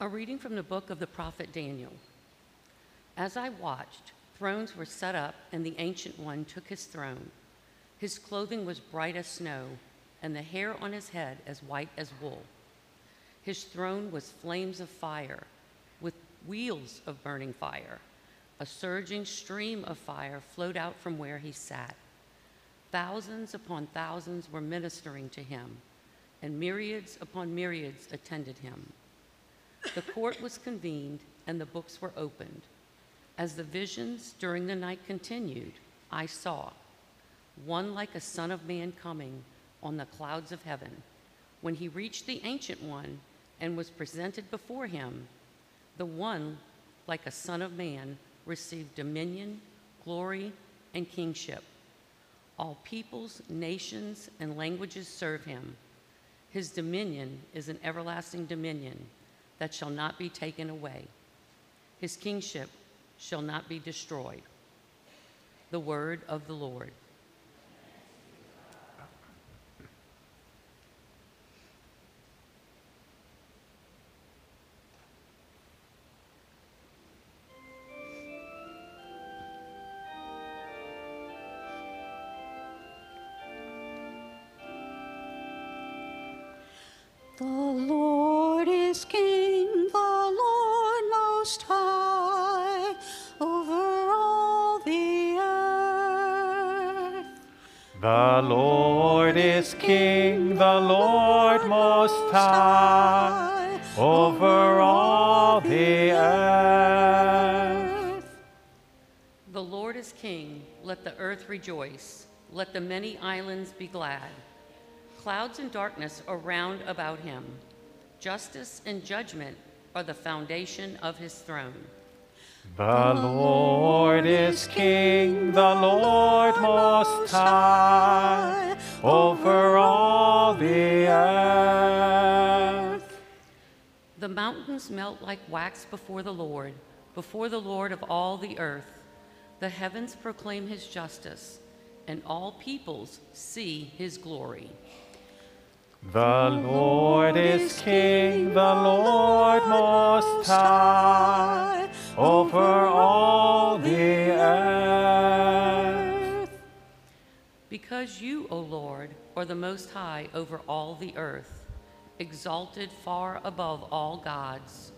A reading from the book of the prophet Daniel. As I watched, thrones were set up, and the Ancient One took his throne. His clothing was bright as snow, and the hair on his head as white as wool. His throne was flames of fire, with wheels of burning fire. A surging stream of fire flowed out from where he sat. Thousands upon thousands were ministering to him, and myriads upon myriads attended him. The court was convened, and the books were opened. As the visions during the night continued, I saw one like a son of man coming on the clouds of heaven. When he reached the Ancient One and was presented before him, the one like a son of man received dominion, glory, and kingship. All peoples, nations, and languages serve him. His dominion is an everlasting dominion that shall not be taken away. His kingship shall not be destroyed. The word of the Lord. The Lord is King, The Lord is King, the Lord Most High, over all the earth. The Lord is king. Let the earth rejoice. Let the many islands be glad. Clouds and darkness are round about him. Justice and judgment are the foundation of his throne. The Lord is King, the Lord Most High, over all the earth. The mountains melt like wax before the Lord, before the Lord of all the earth. The heavens proclaim his justice, and all peoples see his glory. The Lord is King, the Lord Most High, over all the earth. Because you, O Lord, are the Most High over all the earth, exalted far above all gods.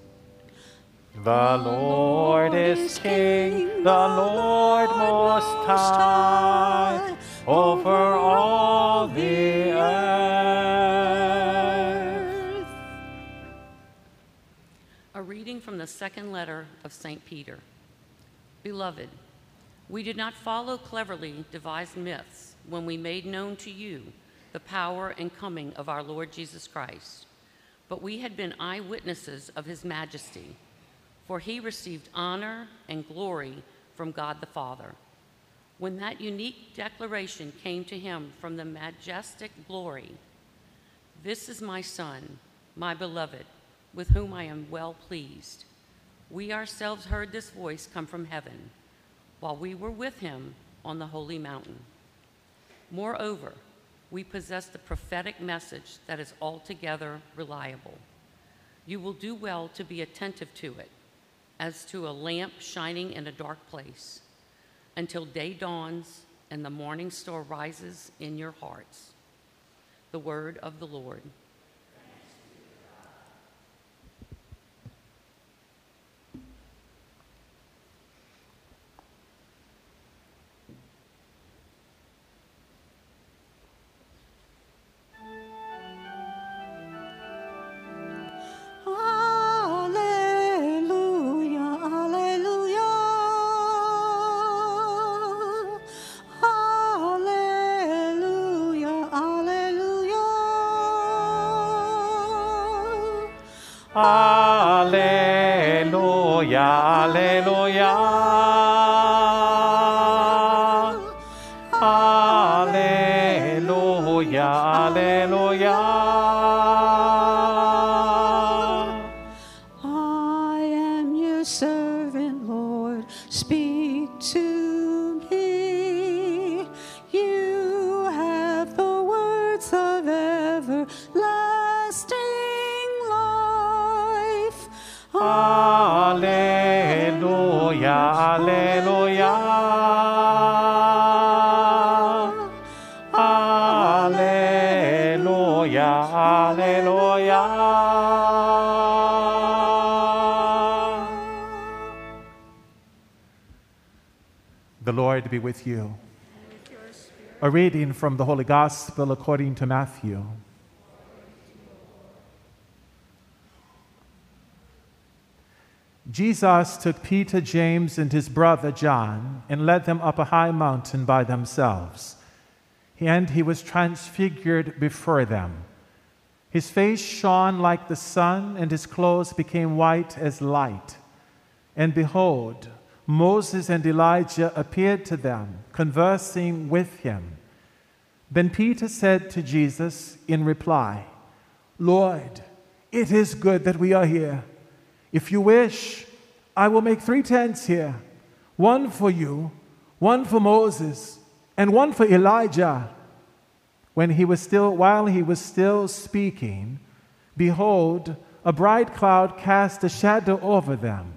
The Lord is King, the Lord Most High, over all the earth. A reading from the second letter of St. Peter. Beloved, we did not follow cleverly devised myths when we made known to you the power and coming of our Lord Jesus Christ, but we had been eyewitnesses of his majesty, for he received honor and glory from God the Father. When that unique declaration came to him from the majestic glory, This is my Son, my beloved, with whom I am well pleased. We ourselves heard this voice come from heaven while we were with him on the holy mountain. Moreover, we possess the prophetic message that is altogether reliable. You will do well to be attentive to it, as to a lamp shining in a dark place, until day dawns and the morning star rises in your hearts. The word of the Lord. everlasting life. Alleluia, Alleluia. Alleluia, Alleluia. The Lord be with you. A reading from the Holy Gospel according to Matthew. Jesus took Peter, James, and his brother John and led them up a high mountain by themselves. And he was transfigured before them. His face shone like the sun, and his clothes became white as light. And behold, Moses and Elijah appeared to them, conversing with him. Then Peter said to Jesus in reply, Lord, it is good that we are here. If you wish, I will make three tents here one for you, one for Moses, and one for Elijah. When he was still, while he was still speaking, behold, a bright cloud cast a shadow over them.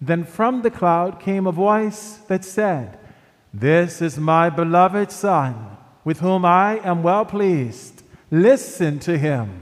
Then from the cloud came a voice that said, This is my beloved Son, with whom I am well pleased. Listen to him.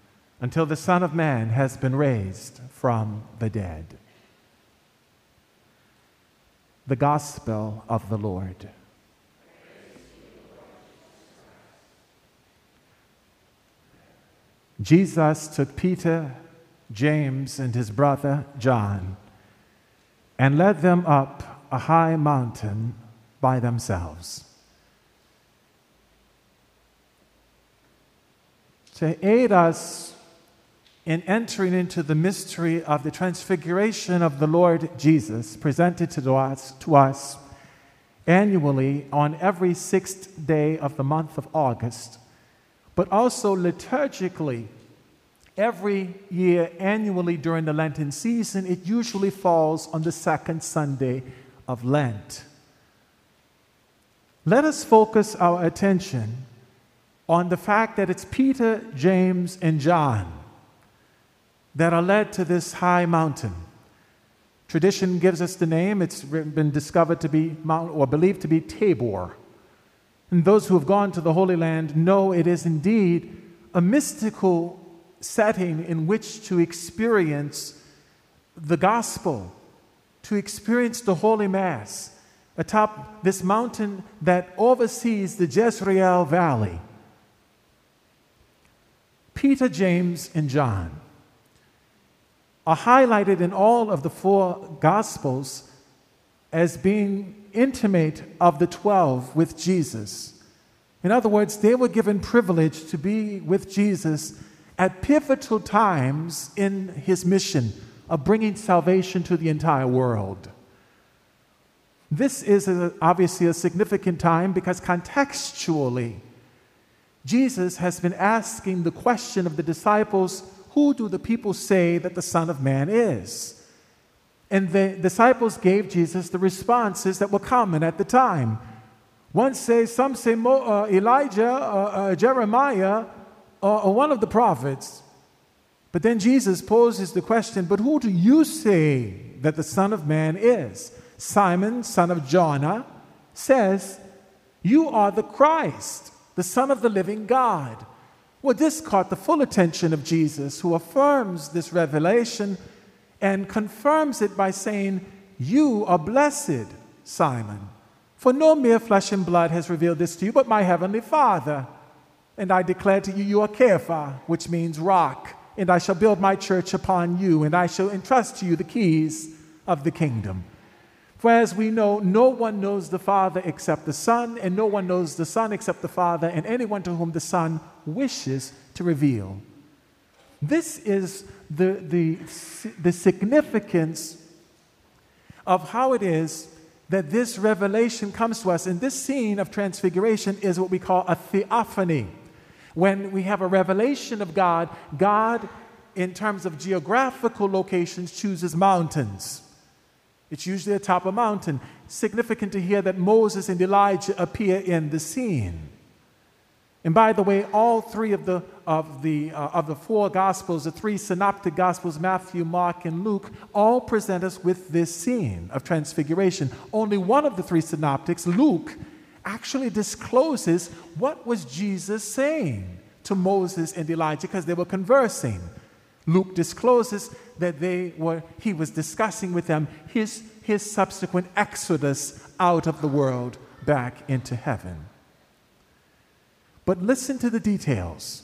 until the Son of Man has been raised from the dead. The Gospel of the Lord. Jesus took Peter, James, and his brother John and led them up a high mountain by themselves. To aid us in entering into the mystery of the transfiguration of the Lord Jesus, presented to us, to us annually on every sixth day of the month of August, but also liturgically every year, annually during the Lenten season, it usually falls on the second Sunday of Lent. Let us focus our attention on the fact that it's Peter, James, and John that are led to this high mountain. Tradition gives us the name. It's been discovered to be Mount, or believed to be Tabor. And those who have gone to the Holy Land know it is indeed a mystical setting in which to experience the gospel, to experience the Holy Mass atop this mountain that oversees the Jezreel Valley. Peter, James, and John are highlighted in all of the four Gospels as being intimate of the 12 with Jesus. In other words, they were given privilege to be with Jesus at pivotal times in his mission of bringing salvation to the entire world. This is a, obviously a significant time because contextually, Jesus has been asking the question of the disciples who do the people say that the Son of Man is? And the disciples gave Jesus the responses that were common at the time. One says, some say Mo, uh, Elijah, uh, uh, Jeremiah, or one of the prophets. But then Jesus poses the question, but who do you say that the Son of Man is? Simon, son of Jonah, says, You are the Christ, the Son of the living God. Well, this caught the full attention of Jesus, who affirms this revelation and confirms it by saying, You are blessed, Simon, for no mere flesh and blood has revealed this to you, but my heavenly Father. And I declare to you, you are Kepha, which means rock, and I shall build my church upon you, and I shall entrust to you the keys of the kingdom. For as we know, no one knows the Father except the Son, and no one knows the Son except the Father, and anyone to whom the Son wishes to reveal. This is the, the, the significance of how it is that this revelation comes to us. And this scene of transfiguration is what we call a theophany. When we have a revelation of God, God, in terms of geographical locations, chooses mountains. It's usually atop a mountain. Significant to hear that Moses and Elijah appear in the scene. And by the way, all three of the, of the, uh, of the four Gospels, the three synoptic Gospels, Matthew, Mark, and Luke, all present us with this scene of transfiguration. Only one of the three synoptics, Luke, actually discloses what was Jesus saying to Moses and Elijah because they were conversing. Luke discloses that they were, he was discussing with them his, his subsequent exodus out of the world back into heaven. But listen to the details.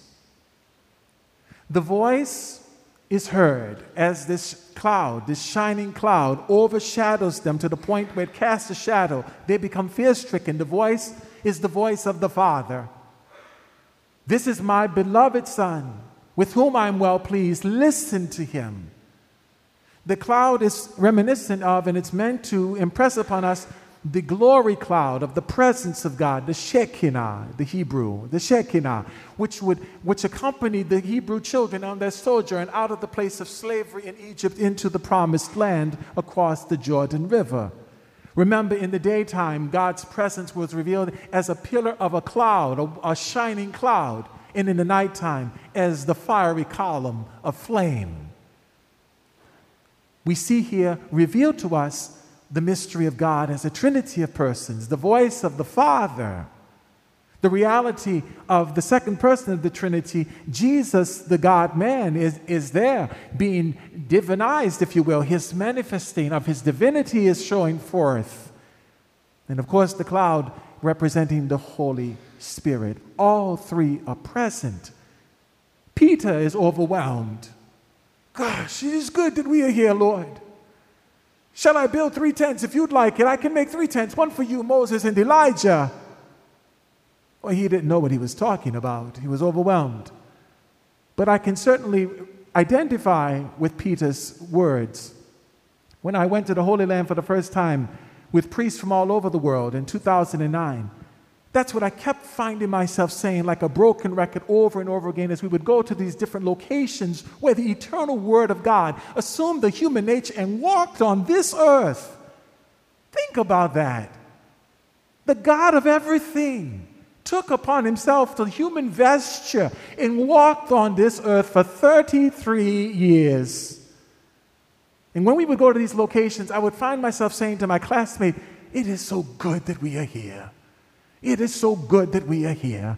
The voice is heard as this cloud, this shining cloud, overshadows them to the point where it casts a shadow. They become fear stricken. The voice is the voice of the Father. This is my beloved Son, with whom I am well pleased. Listen to him. The cloud is reminiscent of, and it's meant to impress upon us the glory cloud of the presence of God, the Shekinah, the Hebrew, the Shekinah, which, would, which accompanied the Hebrew children on their sojourn out of the place of slavery in Egypt into the promised land across the Jordan River. Remember, in the daytime, God's presence was revealed as a pillar of a cloud, a, a shining cloud, and in the nighttime, as the fiery column of flame. We see here revealed to us the mystery of God as a trinity of persons, the voice of the Father, the reality of the second person of the Trinity, Jesus, the God man, is, is there being divinized, if you will. His manifesting of his divinity is showing forth. And of course, the cloud representing the Holy Spirit. All three are present. Peter is overwhelmed. Gosh, it is good that we are here, Lord. Shall I build three tents? If you'd like it, I can make three tents one for you, Moses, and Elijah. Well, he didn't know what he was talking about, he was overwhelmed. But I can certainly identify with Peter's words. When I went to the Holy Land for the first time with priests from all over the world in 2009, that's what I kept finding myself saying, like a broken record, over and over again, as we would go to these different locations where the eternal Word of God assumed the human nature and walked on this earth. Think about that. The God of everything took upon himself the human vesture and walked on this earth for 33 years. And when we would go to these locations, I would find myself saying to my classmate, It is so good that we are here. It is so good that we are here.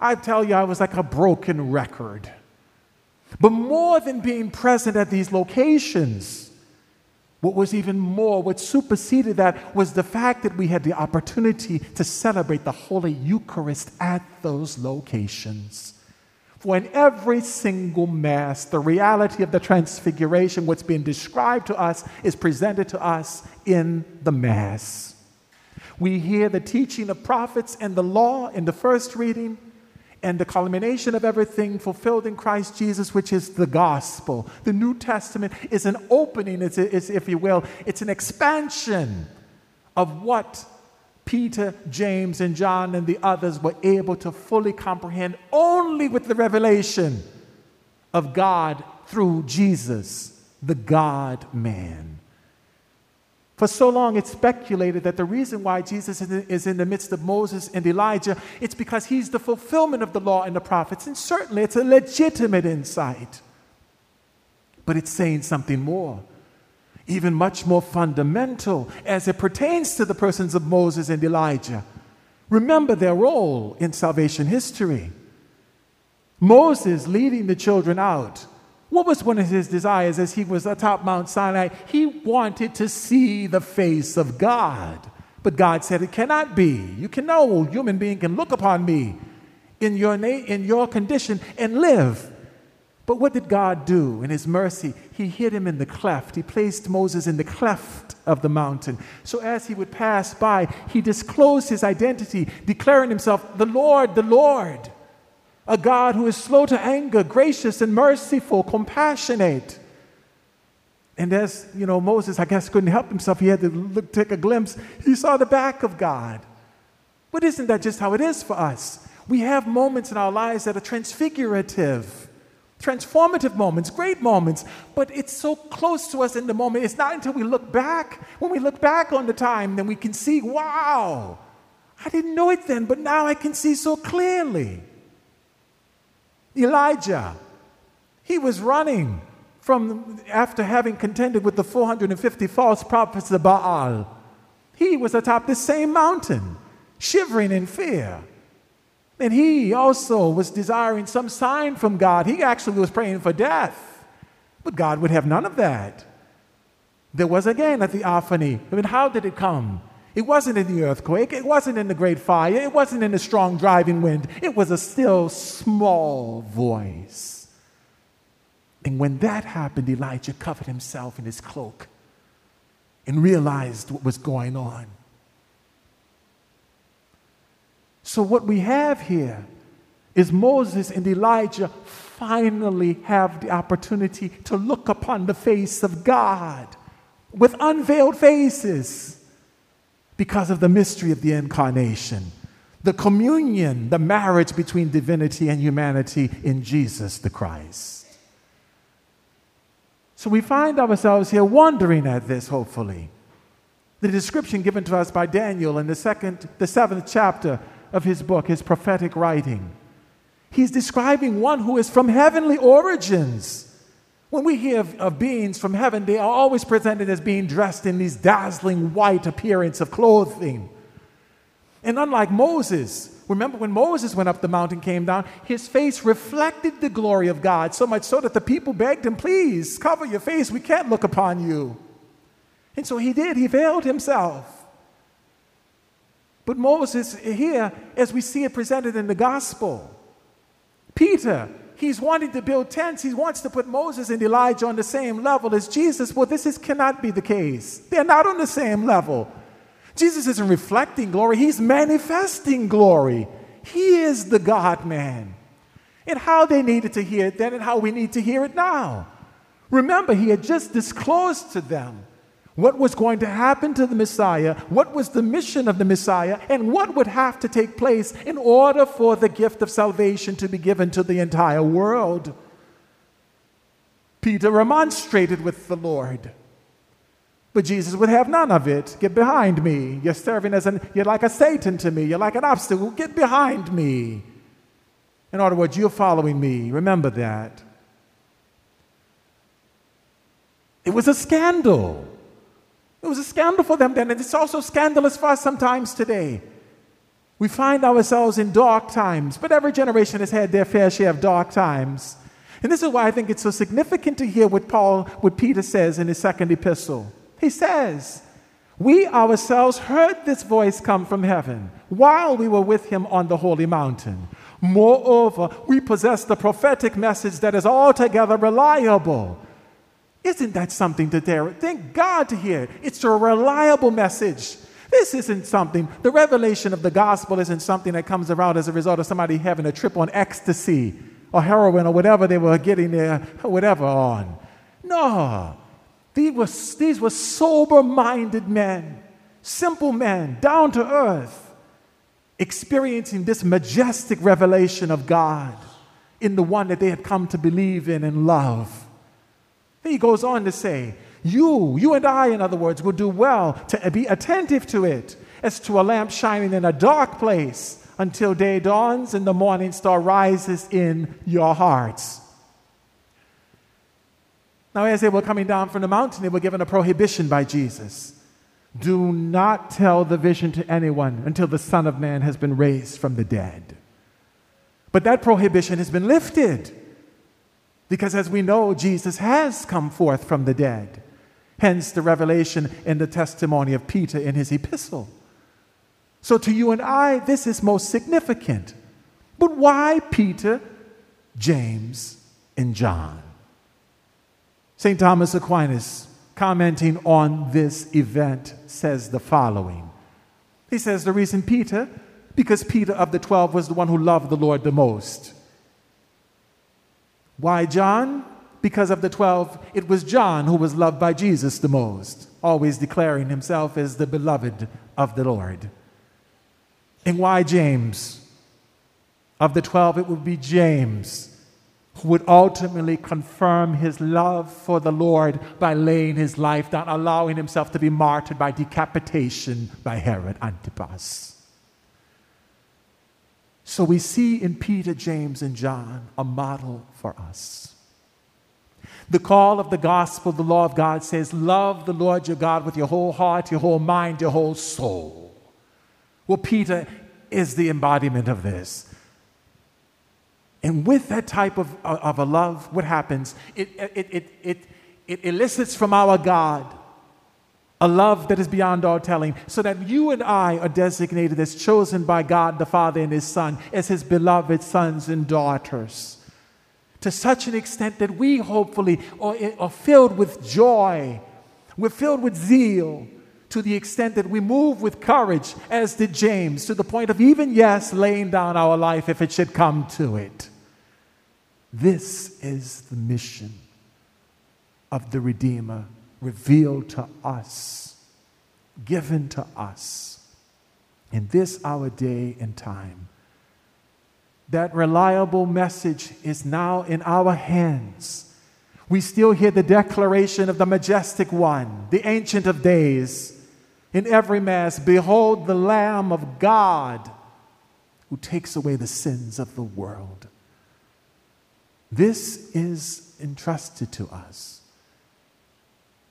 I tell you, I was like a broken record. But more than being present at these locations, what was even more, what superseded that, was the fact that we had the opportunity to celebrate the Holy Eucharist at those locations. For in every single Mass, the reality of the Transfiguration, what's being described to us, is presented to us in the Mass. We hear the teaching of prophets and the law in the first reading, and the culmination of everything fulfilled in Christ Jesus, which is the gospel. The New Testament is an opening, it's, it's, if you will, it's an expansion of what Peter, James, and John and the others were able to fully comprehend only with the revelation of God through Jesus, the God man. For so long, it's speculated that the reason why Jesus is in the midst of Moses and Elijah, it's because he's the fulfillment of the law and the prophets. And certainly, it's a legitimate insight. But it's saying something more, even much more fundamental as it pertains to the persons of Moses and Elijah. Remember their role in salvation history. Moses leading the children out what was one of his desires as he was atop Mount Sinai? He wanted to see the face of God. But God said, It cannot be. You can no human being can look upon me in your, na- in your condition and live. But what did God do in his mercy? He hid him in the cleft. He placed Moses in the cleft of the mountain. So as he would pass by, he disclosed his identity, declaring himself, The Lord, the Lord a God who is slow to anger, gracious and merciful, compassionate. And as, you know, Moses, I guess, couldn't help himself. He had to look, take a glimpse. He saw the back of God. But isn't that just how it is for us? We have moments in our lives that are transfigurative, transformative moments, great moments, but it's so close to us in the moment. It's not until we look back, when we look back on the time, then we can see, wow, I didn't know it then, but now I can see so clearly. Elijah, he was running from after having contended with the 450 false prophets of Baal. He was atop the same mountain, shivering in fear. And he also was desiring some sign from God. He actually was praying for death, but God would have none of that. There was again a theophany. I mean, how did it come? It wasn't in the earthquake. It wasn't in the great fire. It wasn't in the strong driving wind. It was a still small voice. And when that happened, Elijah covered himself in his cloak and realized what was going on. So, what we have here is Moses and Elijah finally have the opportunity to look upon the face of God with unveiled faces because of the mystery of the incarnation, the communion, the marriage between divinity and humanity in Jesus the Christ. So we find ourselves here wondering at this, hopefully. The description given to us by Daniel in the second, the seventh chapter of his book, his prophetic writing. He's describing one who is from heavenly origins. When we hear of, of, beings from heaven, they are always presented as being dressed in these dazzling white appearance of clothing. And unlike Moses, remember when Moses went up the mountain, came down, his face reflected the glory of God, so much so that the people begged him, Please cover your face, we can't look upon you. And so he did, he veiled himself. But Moses, here, as we see it presented in the gospel, Peter, he's wanting to build tents. He wants to put Moses and Elijah on the same level as Jesus. Well, this is, cannot be the case. They're not on the same level. Jesus isn't reflecting glory, he's manifesting glory. He is the God man. And how they needed to hear it then and how we need to hear it now. Remember, he had just disclosed to them what was going to happen to the Messiah, what was the mission of the Messiah, and what would have to take place in order for the gift of salvation to be given to the entire world. Peter remonstrated with the Lord. But Jesus would have none of it. Get behind me. You're serving as an, you're like a Satan to me. You're like an obstacle. Get behind me. In other words, you're following me. Remember that. It was a scandal. It was a scandal for them then, and it's also scandalous for us sometimes today. We find ourselves in dark times, but every generation has had their fair share of dark times. And this is why I think it's so significant to hear what Paul, what Peter says in his second epistle. He says, We ourselves heard this voice come from heaven while we were with him on the holy mountain. Moreover, we possess the prophetic message that is altogether reliable isn't that something to dare? Thank God to hear. It's a reliable message. This isn't something, the revelation of the gospel isn't something that comes around as a result of somebody having a trip on ecstasy or heroin or whatever they were getting their whatever on. No. These were, these were sober minded men, simple men, down to earth, experiencing this majestic revelation of God in the one that they had come to believe in and love. He goes on to say, You, you and I, in other words, will do well to be attentive to it as to a lamp shining in a dark place until day dawns and the morning star rises in your hearts. Now, as they were coming down from the mountain, they were given a prohibition by Jesus. Do not tell the vision to anyone until the Son of Man has been raised from the dead. But that prohibition has been lifted. Because as we know, Jesus has come forth from the dead. Hence the revelation in the testimony of Peter in his epistle. So to you and I, this is most significant. But why Peter, James, and John? St. Thomas Aquinas, commenting on this event, says the following. He says the reason Peter, because Peter of the twelve was the one who loved the Lord the most. Why John? because of the 12, it was John who was loved by Jesus the most, always declaring himself as the beloved of the Lord. And why James? Of the 12, it would be James who would ultimately confirm his love for the Lord by laying his life down, allowing himself to be martyred by decapitation by Herod Antipas. So we see in Peter, James, and John a model for us. The call of the gospel, the law of God says, Love the Lord your God with your whole heart, your whole mind, your whole soul. Well, Peter is the embodiment of this. And with that type of, of a love, what happens? It, it, it, it, it elicits from our God a love that is beyond all telling, so that you and I are designated as chosen by God the Father and His Son, as His beloved sons and daughters. To such an extent that we hopefully are, are filled with joy, we're filled with zeal, to the extent that we move with courage, as did James, to the point of even, yes, laying down our life if it should come to it. This is the mission of the Redeemer revealed to us, given to us in this our day and time. That reliable message is now in our hands. We still hear the declaration of the majestic one, the Ancient of Days, in every Mass Behold the Lamb of God who takes away the sins of the world. This is entrusted to us.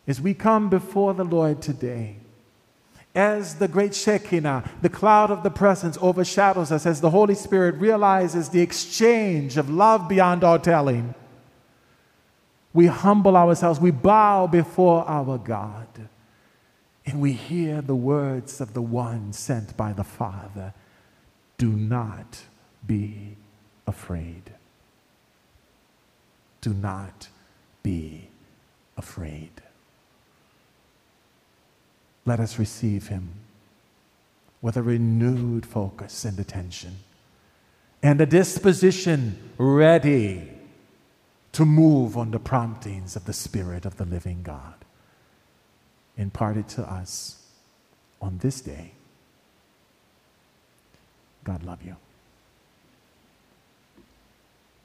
As we come before the Lord today, as the great Shekinah, the cloud of the presence, overshadows us, as the Holy Spirit realizes the exchange of love beyond all telling, we humble ourselves, we bow before our God, and we hear the words of the one sent by the Father Do not be afraid. Do not be afraid. Let us receive him with a renewed focus and attention and a disposition ready to move on the promptings of the Spirit of the living God imparted to us on this day. God love you.